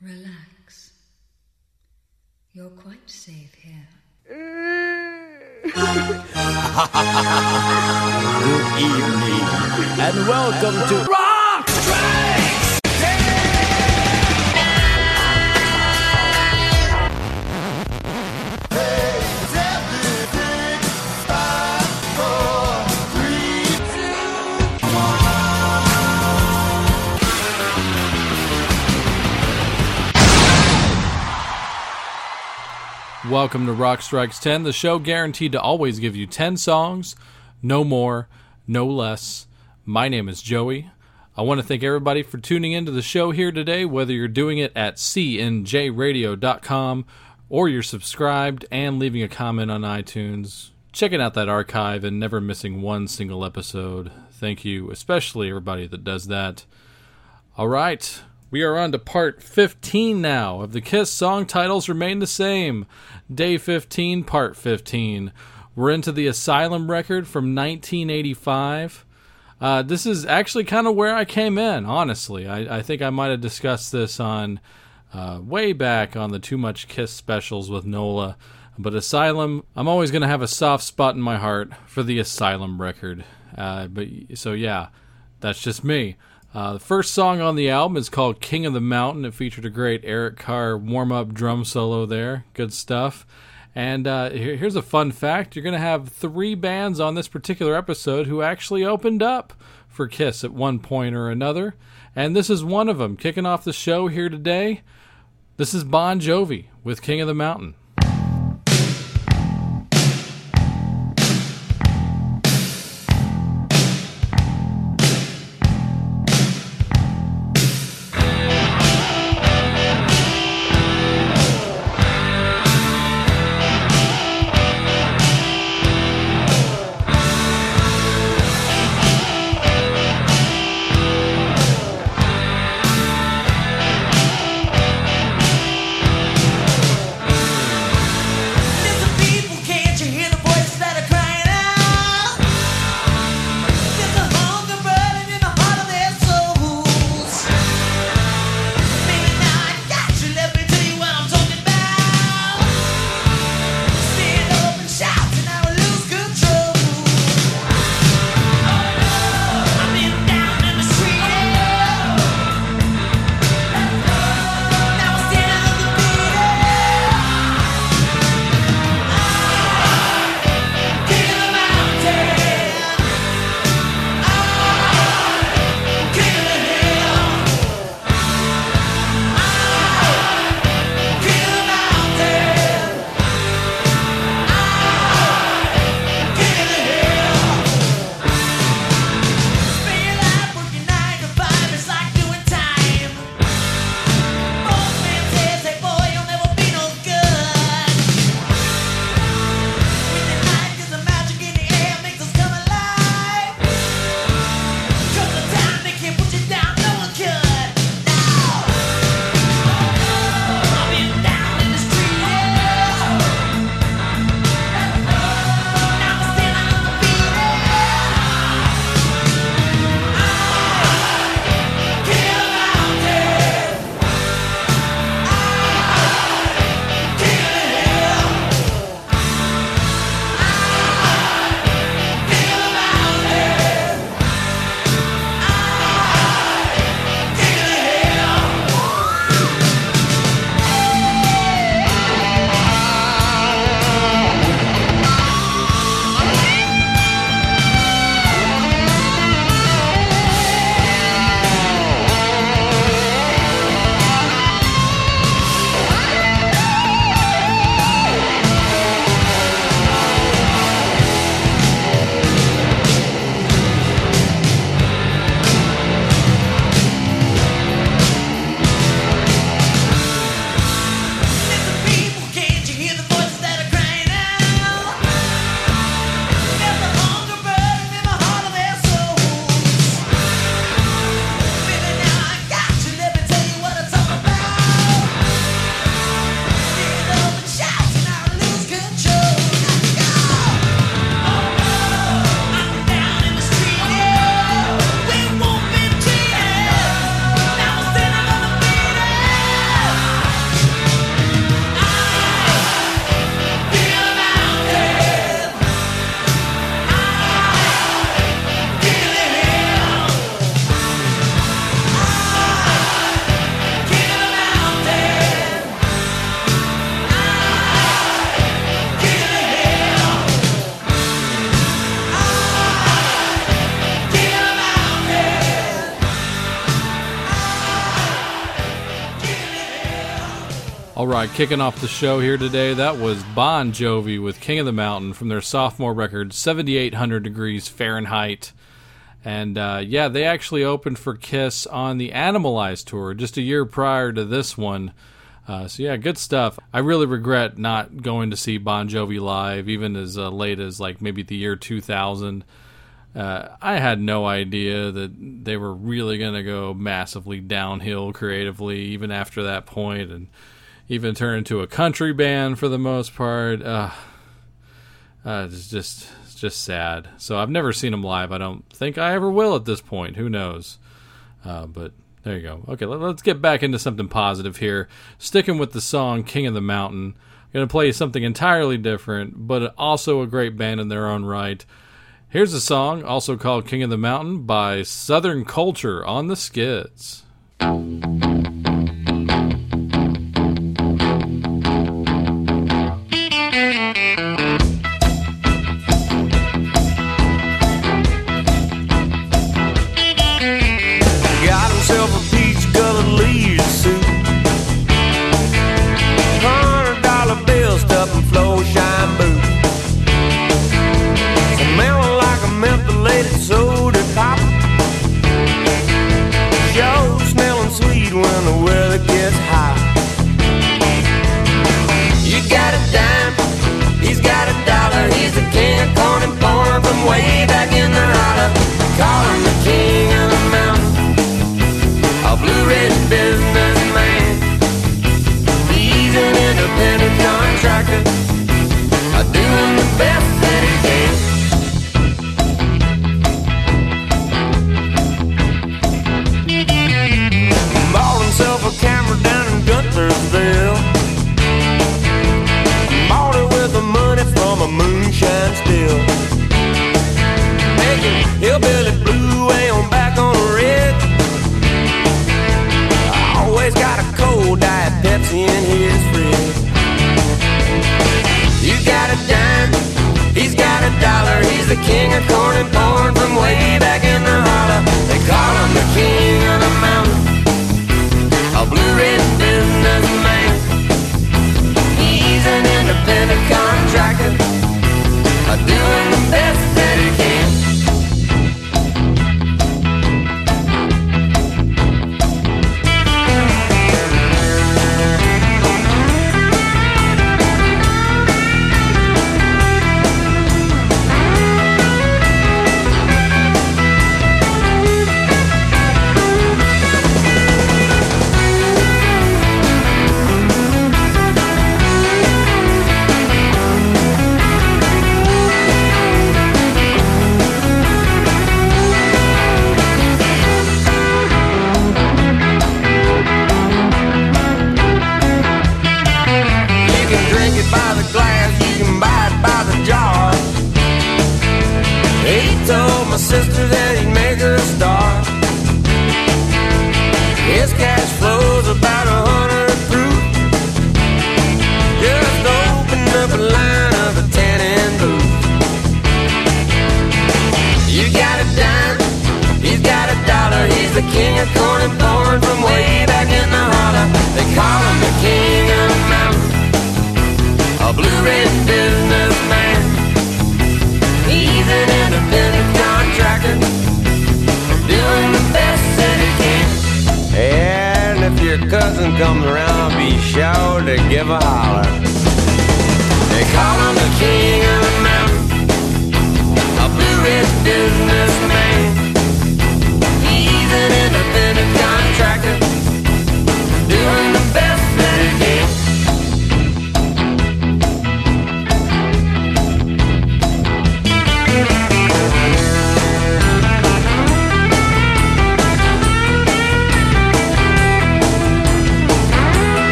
Relax. You're quite safe here. Good evening, and welcome to Welcome to Rock Strikes 10, the show guaranteed to always give you 10 songs, no more, no less. My name is Joey. I want to thank everybody for tuning into the show here today, whether you're doing it at cnjradio.com or you're subscribed and leaving a comment on iTunes, checking out that archive and never missing one single episode. Thank you, especially everybody that does that. All right, we are on to part 15 now of the Kiss song titles remain the same. Day 15, part 15. We're into the Asylum record from 1985. Uh, this is actually kind of where I came in, honestly. I, I think I might have discussed this on uh, way back on the Too Much Kiss specials with Nola. But Asylum, I'm always going to have a soft spot in my heart for the Asylum record. Uh, but so yeah, that's just me. Uh, the first song on the album is called King of the Mountain. It featured a great Eric Carr warm up drum solo there. Good stuff. And uh, here, here's a fun fact you're going to have three bands on this particular episode who actually opened up for Kiss at one point or another. And this is one of them. Kicking off the show here today, this is Bon Jovi with King of the Mountain. Right, kicking off the show here today, that was Bon Jovi with King of the Mountain from their sophomore record, 7800 Degrees Fahrenheit. And uh, yeah, they actually opened for Kiss on the Animalize tour just a year prior to this one. Uh, so yeah, good stuff. I really regret not going to see Bon Jovi live, even as uh, late as like maybe the year 2000. Uh, I had no idea that they were really going to go massively downhill creatively, even after that point, and even turn into a country band for the most part. Uh, uh, it's just it's just sad. So I've never seen them live. I don't think I ever will at this point. Who knows? Uh, but there you go. Okay, let, us get back into something positive here. Sticking with the song "King of the Mountain." I'm going to play something entirely different, but also a great band in their own right. Here's a song also called King of the Mountain by Southern Culture on the Skids.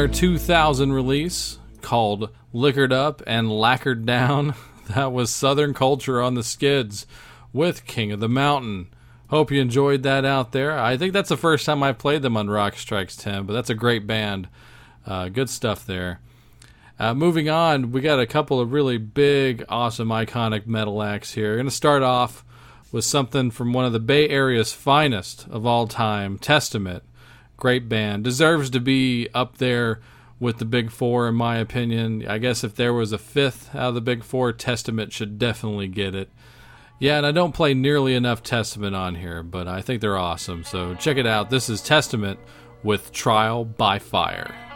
Their 2000 release called Liquored Up and Lacquered Down, that was Southern Culture on the Skids with King of the Mountain. Hope you enjoyed that out there. I think that's the first time I've played them on Rock Strikes 10, but that's a great band. Uh, good stuff there. Uh, moving on, we got a couple of really big, awesome, iconic metal acts here. We're going to start off with something from one of the Bay Area's finest of all time, Testament. Great band. Deserves to be up there with the Big Four, in my opinion. I guess if there was a fifth out of the Big Four, Testament should definitely get it. Yeah, and I don't play nearly enough Testament on here, but I think they're awesome. So check it out. This is Testament with Trial by Fire.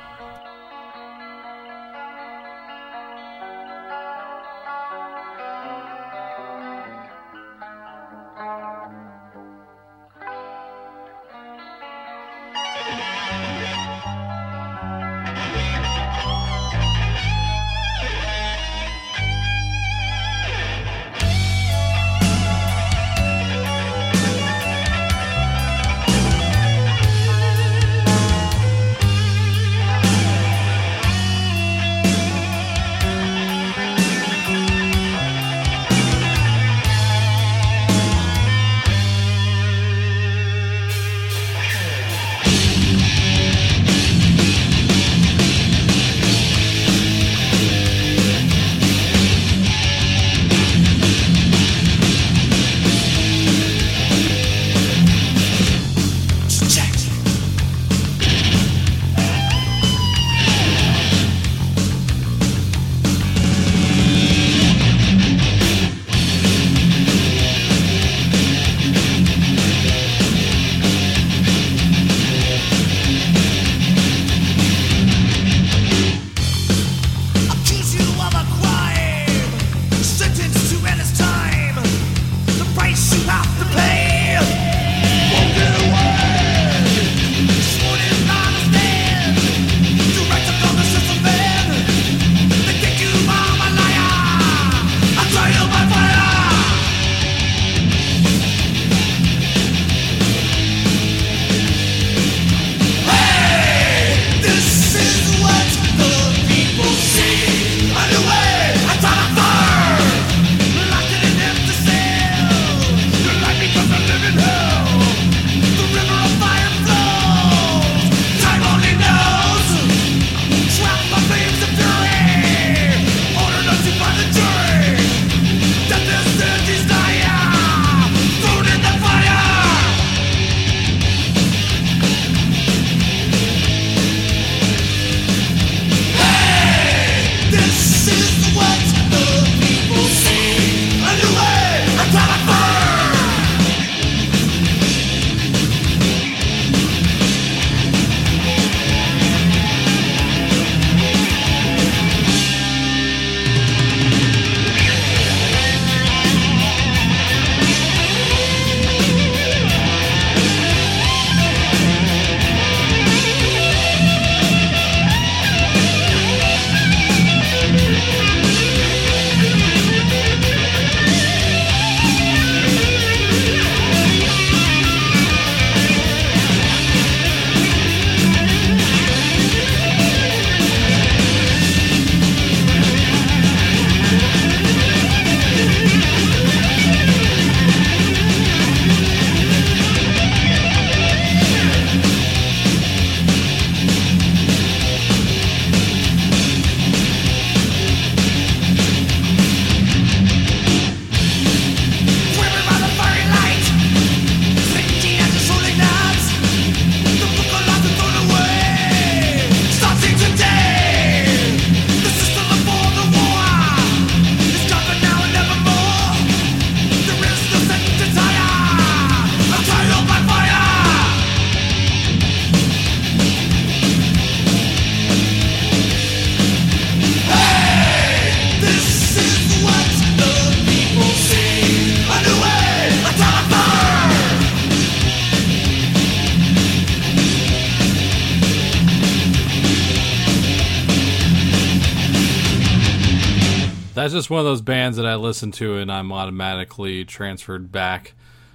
Just one of those bands that I listen to and I'm automatically transferred back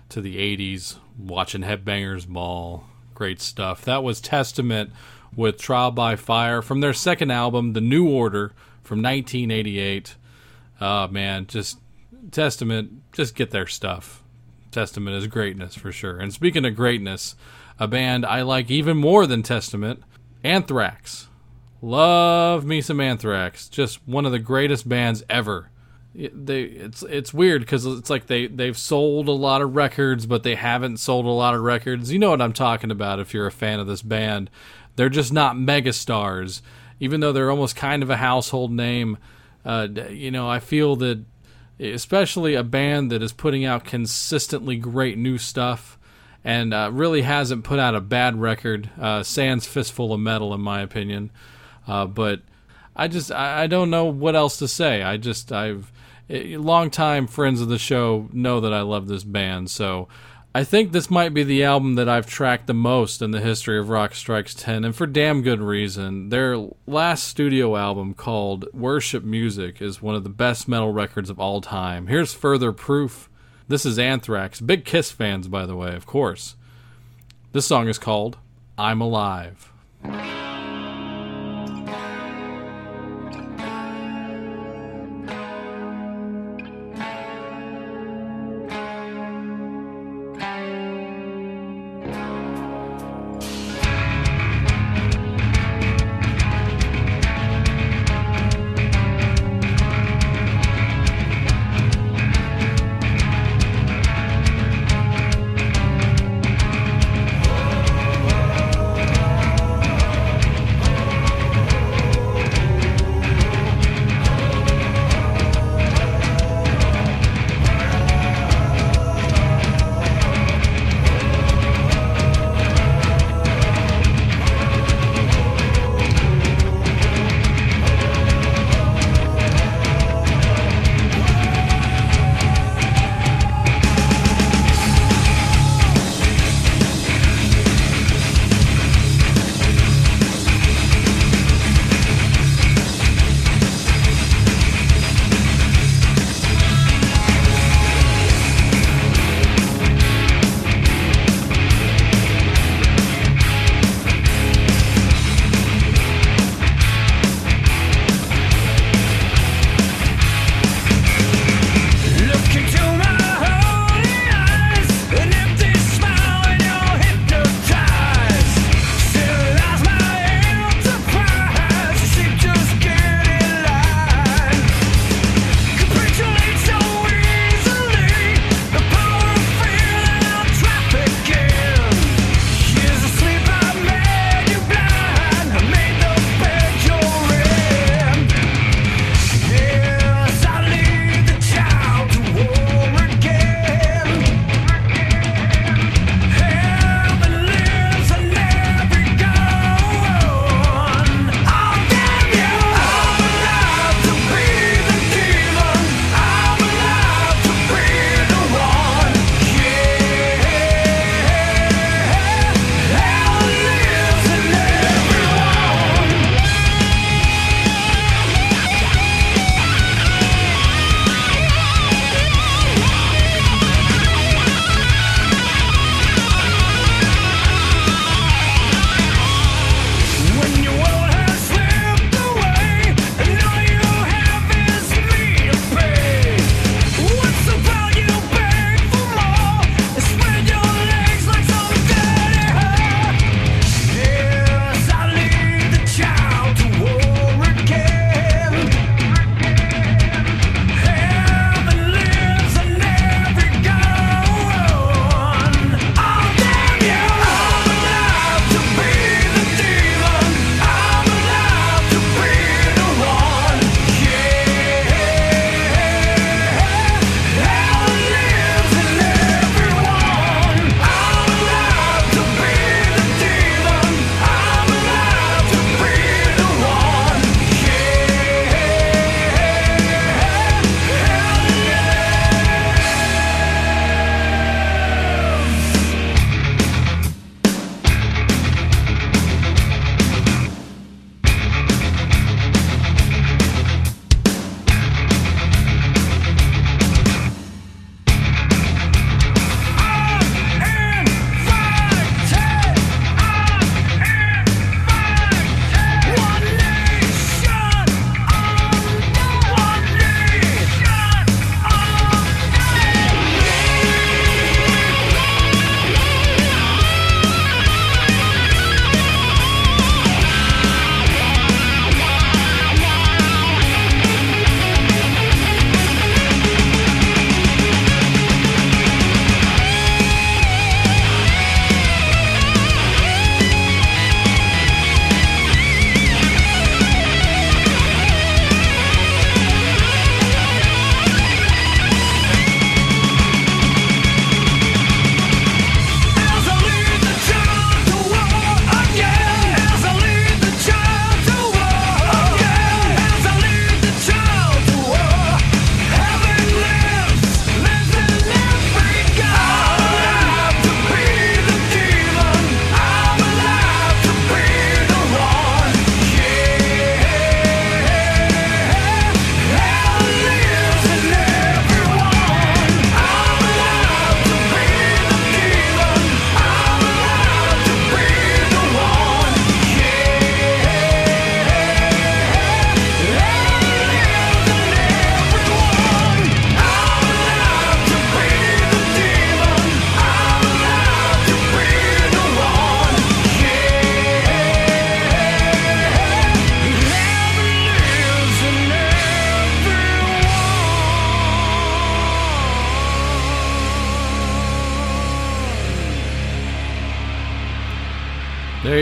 to the 80s watching Headbangers Ball. Great stuff. That was Testament with Trial by Fire from their second album, The New Order, from 1988. Oh, man, just Testament, just get their stuff. Testament is greatness for sure. And speaking of greatness, a band I like even more than Testament, Anthrax. Love me some Anthrax. Just one of the greatest bands ever. It, they it's it's weird because it's like they they've sold a lot of records, but they haven't sold a lot of records. You know what I'm talking about if you're a fan of this band. They're just not megastars, even though they're almost kind of a household name. Uh, you know, I feel that especially a band that is putting out consistently great new stuff and uh, really hasn't put out a bad record. Uh, sans fistful of metal, in my opinion. Uh, but I just I, I, don't know what else to say. I just I've long time friends of the show know that I love this band, so I think this might be the album that I've tracked the most in the history of Rock Strikes 10, and for damn good reason. Their last studio album, called Worship Music, is one of the best metal records of all time. Here's further proof. This is Anthrax. Big Kiss fans, by the way, of course. This song is called I'm Alive.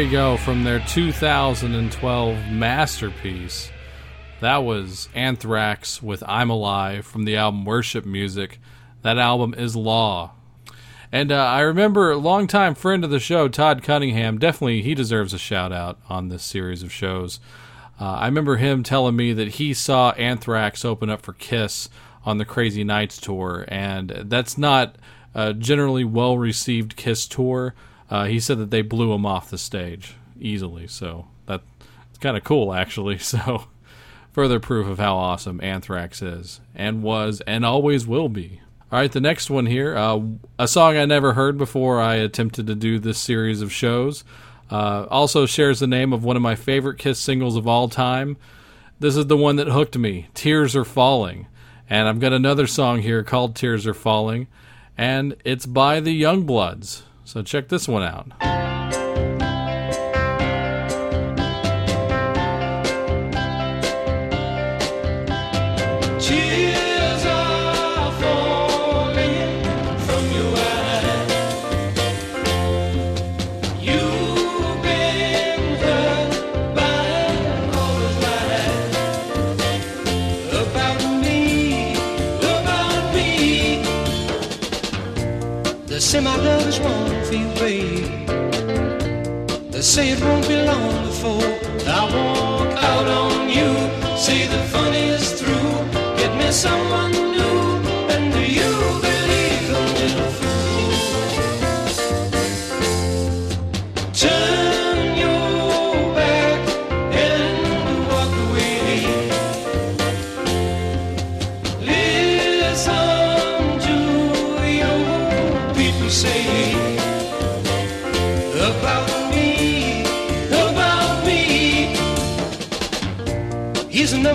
Go, from their 2012 masterpiece. That was Anthrax with I'm Alive from the album Worship Music. That album is Law. And uh, I remember a longtime friend of the show, Todd Cunningham, definitely he deserves a shout out on this series of shows. Uh, I remember him telling me that he saw Anthrax open up for Kiss on the Crazy Nights tour, and that's not a generally well received Kiss tour. Uh, he said that they blew him off the stage easily, so that's kind of cool, actually. So, further proof of how awesome Anthrax is, and was, and always will be. All right, the next one here, uh, a song I never heard before I attempted to do this series of shows. Uh, also shares the name of one of my favorite Kiss singles of all time. This is the one that hooked me, Tears Are Falling. And I've got another song here called Tears Are Falling, and it's by the Youngbloods. So check this one out. Say it won't be long before I walk out on you. Say the fun is through. Get me someone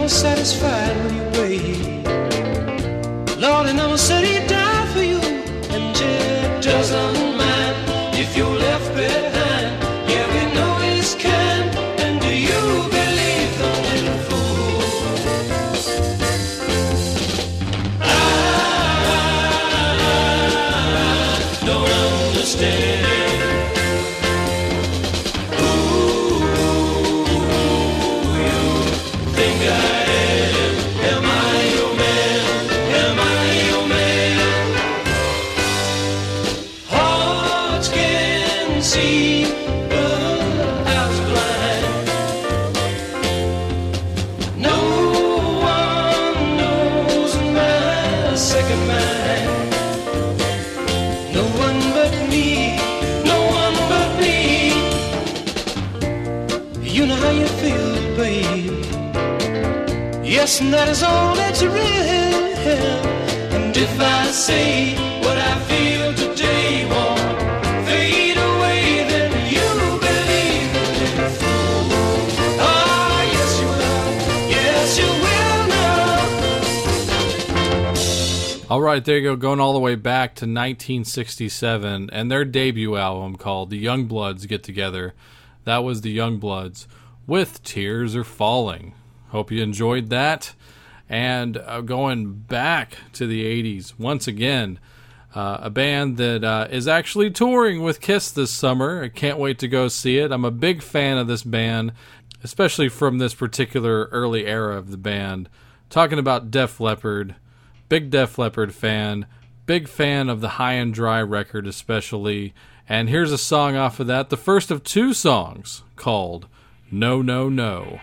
never satisfied with you, babe. Lord, he never said that is all that you really have. And if I say what I feel today won't fade away, then you believe fool. Ah, yes you will, yes you will now. All right, there you go, going all the way back to 1967 and their debut album called The Youngbloods Get Together. That was The Youngbloods with Tears Are Falling. Hope you enjoyed that. And uh, going back to the 80s, once again, uh, a band that uh, is actually touring with Kiss this summer. I can't wait to go see it. I'm a big fan of this band, especially from this particular early era of the band. Talking about Def Leppard, big Def Leppard fan, big fan of the High and Dry record, especially. And here's a song off of that, the first of two songs called No, No, No.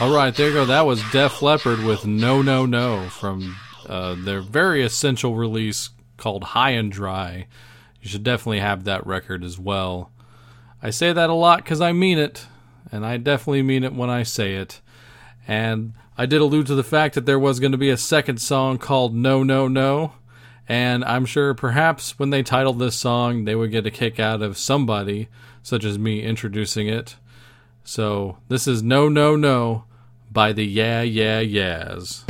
All right, there you go. That was Def Leppard with No No No from uh, their very essential release called High and Dry. You should definitely have that record as well. I say that a lot because I mean it, and I definitely mean it when I say it. And I did allude to the fact that there was going to be a second song called No No No. And I'm sure perhaps when they titled this song, they would get a kick out of somebody, such as me, introducing it. So this is No No No by the Yeah Yeah Yeahs.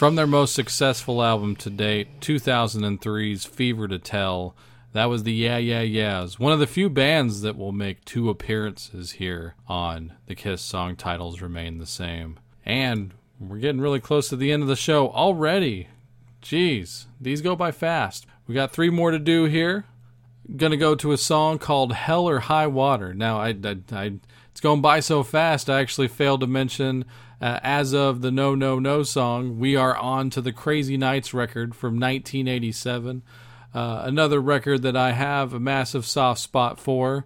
From their most successful album to date, 2003's Fever to Tell, that was the Yeah Yeah Yeahs, one of the few bands that will make two appearances here on the Kiss song titles remain the same. And we're getting really close to the end of the show already. Jeez, these go by fast. We got three more to do here. Gonna go to a song called Hell or High Water. Now, I, I, I it's going by so fast, I actually failed to mention, uh, as of the No No No song, we are on to the Crazy Nights record from 1987. Uh, another record that I have a massive soft spot for.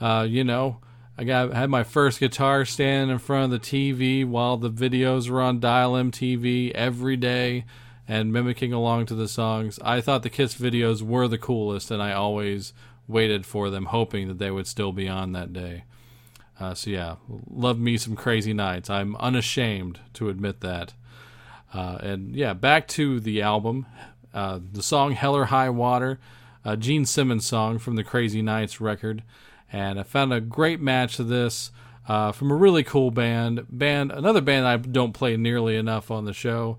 Uh, you know, I got had my first guitar stand in front of the TV while the videos were on Dial MTV every day and mimicking along to the songs. I thought the Kiss videos were the coolest, and I always waited for them, hoping that they would still be on that day. Uh, so yeah, love me some Crazy Nights. I'm unashamed to admit that. Uh, and yeah, back to the album. Uh, the song Hell or High Water, a Gene Simmons song from the Crazy Nights record. And I found a great match to this uh, from a really cool band. Band, another band I don't play nearly enough on the show.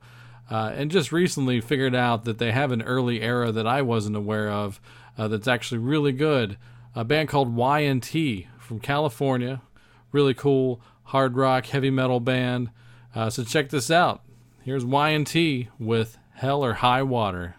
Uh, and just recently figured out that they have an early era that I wasn't aware of uh, that's actually really good. A band called Y&T from California. Really cool hard rock, heavy metal band. Uh, so check this out. Here's Y&T with Hell or High Water.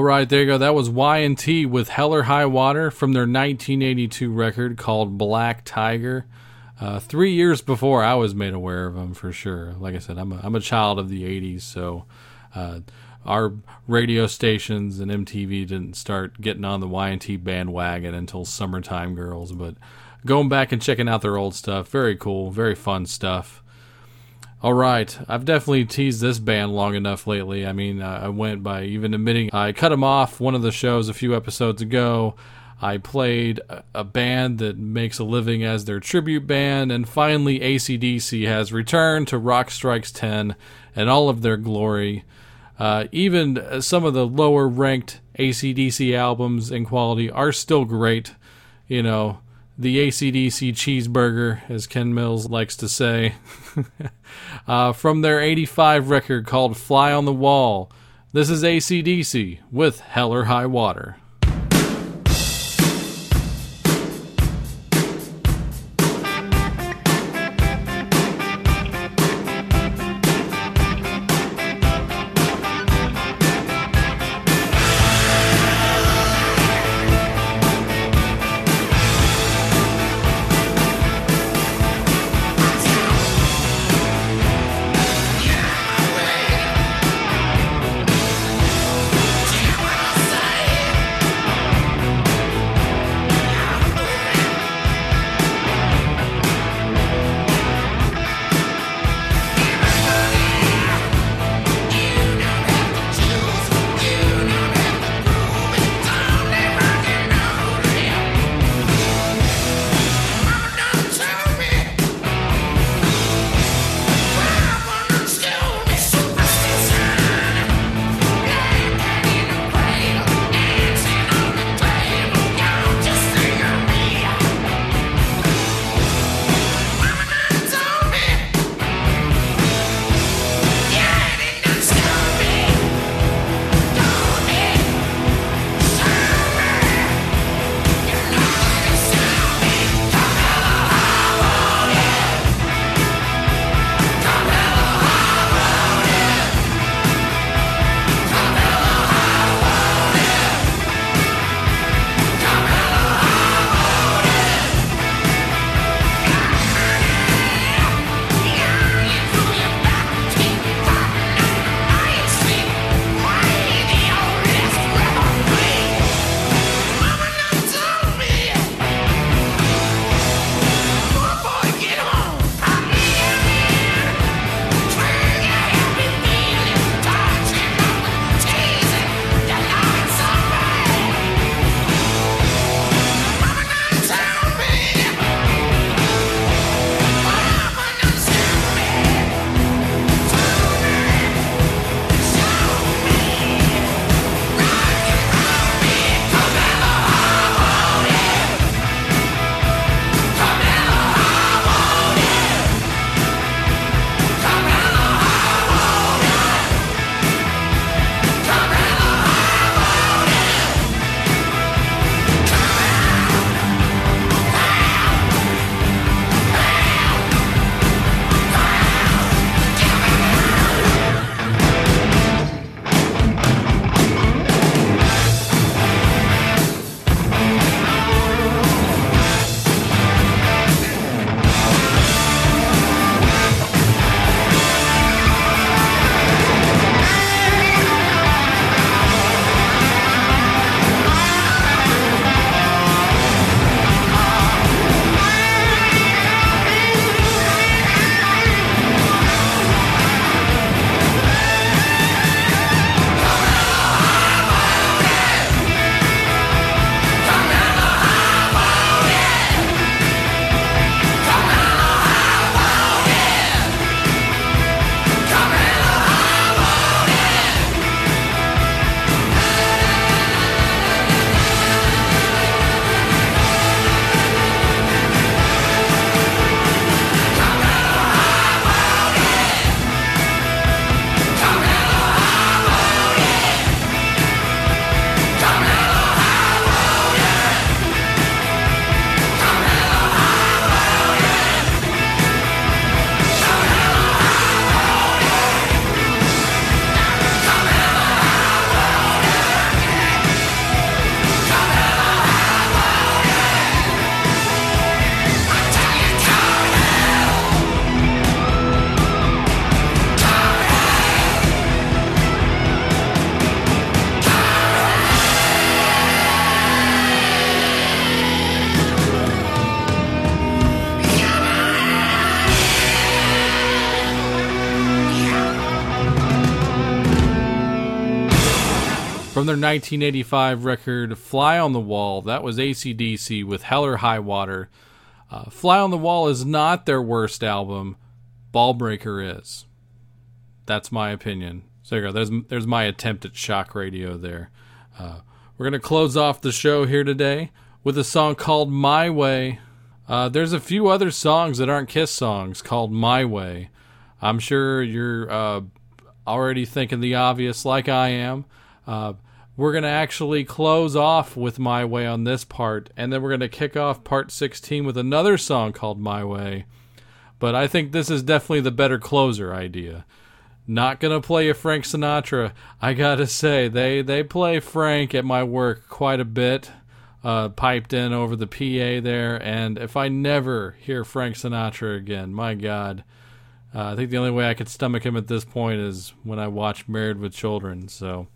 All right, there you go. That was Y&T with Hell or High Water from their 1982 record called Black Tiger. Uh, three years before I was made aware of them, for sure. Like I said, I'm a, I'm a child of the 80s, so uh, our radio stations and MTV didn't start getting on the Y&T bandwagon until Summertime Girls. But going back and checking out their old stuff, very cool, very fun stuff. All right, I've definitely teased this band long enough lately. I mean, uh, I went by even admitting I cut them off one of the shows a few episodes ago. I played a- band that makes a living as their tribute band, and finally ACDC has returned to Rock Strikes 10 and all of their glory. Uh, even some of the lower ranked ACDC albums in quality are still great. You know, the ACDC cheeseburger, as Ken Mills likes to say. uh, from their 85 record called Fly on the Wall. This is ACDC with Hell or High Water. Their 1985 record Fly on the Wall, that was ACDC with Hell or High Water. Uh, Fly on the Wall is not their worst album, Ballbreaker is. That's my opinion. So there you go. There's, there's my attempt at shock radio there. Uh, we're going to close off the show here today with a song called My Way. Uh, there's a few other songs that aren't Kiss songs called My Way. I'm sure you're uh, already thinking the obvious, like I am. Uh, we're going to actually close off with My Way on this part, and then we're going to kick off part 16 with another song called My Way. But I think this is definitely the better closer idea. Not gonna play a Frank Sinatra. I gotta say, they they play Frank at my work quite a bit, uh, piped in over the PA there. And if I never hear Frank Sinatra again, my God, uh, I think the only way I could stomach him at this point is when I watch Married with Children. So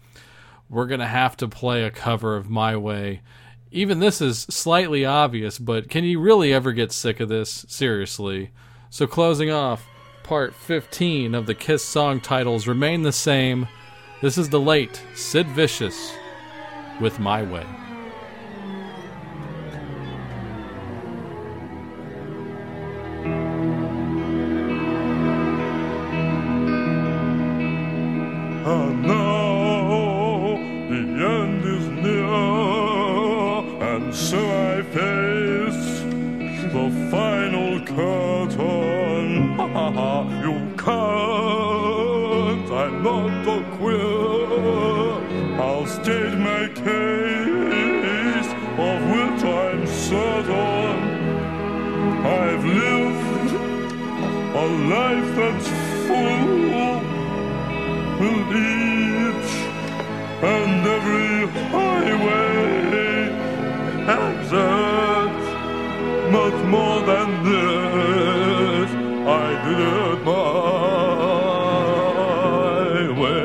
we're gonna have to play a cover of My Way. Even this is slightly obvious, but can you really ever get sick of this? Seriously. So closing off part 15 of the Kiss song titles remain the same. This is the late Sid Vicious with My Way. I've lived a life that's full and each and every highway exit much more than this. I did it my way.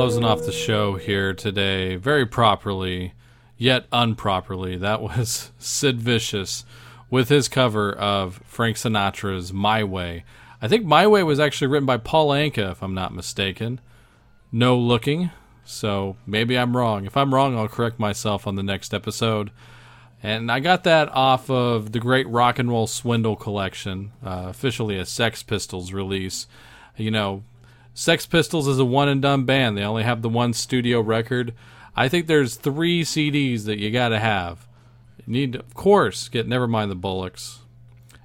Off the show here today very properly, yet unproperly. That was Sid Vicious with his cover of Frank Sinatra's My Way. I think My Way was actually written by Paul Anka, if I'm not mistaken. No looking, so maybe I'm wrong. If I'm wrong, I'll correct myself on the next episode. And I got that off of the Great Rock and Roll Swindle collection, uh, officially a Sex Pistols release. You know, Sex Pistols is a one and done band. They only have the one studio record. I think there's three CDs that you got to have. You need, of course, get Nevermind the Bollocks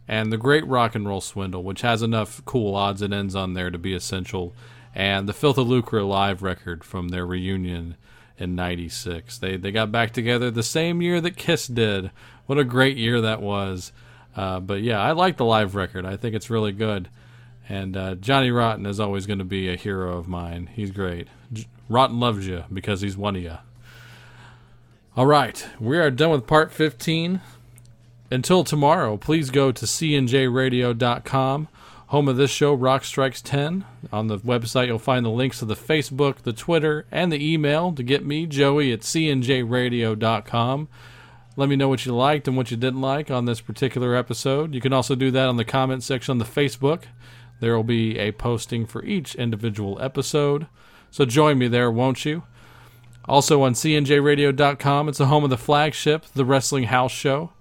and the Great Rock and Roll Swindle, which has enough cool odds and ends on there to be essential, and the Filthy Lucre live record from their reunion in 96. They they got back together the same year that Kiss did. What a great year that was. Uh, but yeah, I like the live record. I think it's really good. And uh, Johnny Rotten is always going to be a hero of mine. He's great. J- Rotten loves you because he's one of you. All right, we are done with part 15. Until tomorrow, please go to cnjradio.com, home of this show, Rock Strikes 10. On the website, you'll find the links to the Facebook, the Twitter, and the email to get me, Joey, at cnjradio.com. Let me know what you liked and what you didn't like on this particular episode. You can also do that on the comment section on the Facebook. There will be a posting for each individual episode. So join me there, won't you? Also on cnjradio.com, it's the home of the flagship, The Wrestling House Show.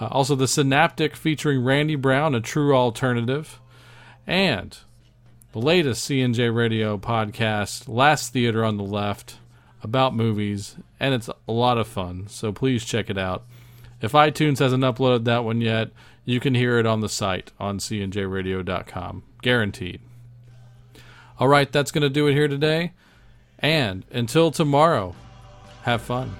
Uh, also, The Synaptic featuring Randy Brown, a true alternative. And the latest CNJ Radio podcast, Last Theater on the Left, about movies. And it's a lot of fun, so please check it out. If iTunes hasn't uploaded that one yet, you can hear it on the site on cnjradio.com. Guaranteed. All right, that's going to do it here today. And until tomorrow, have fun.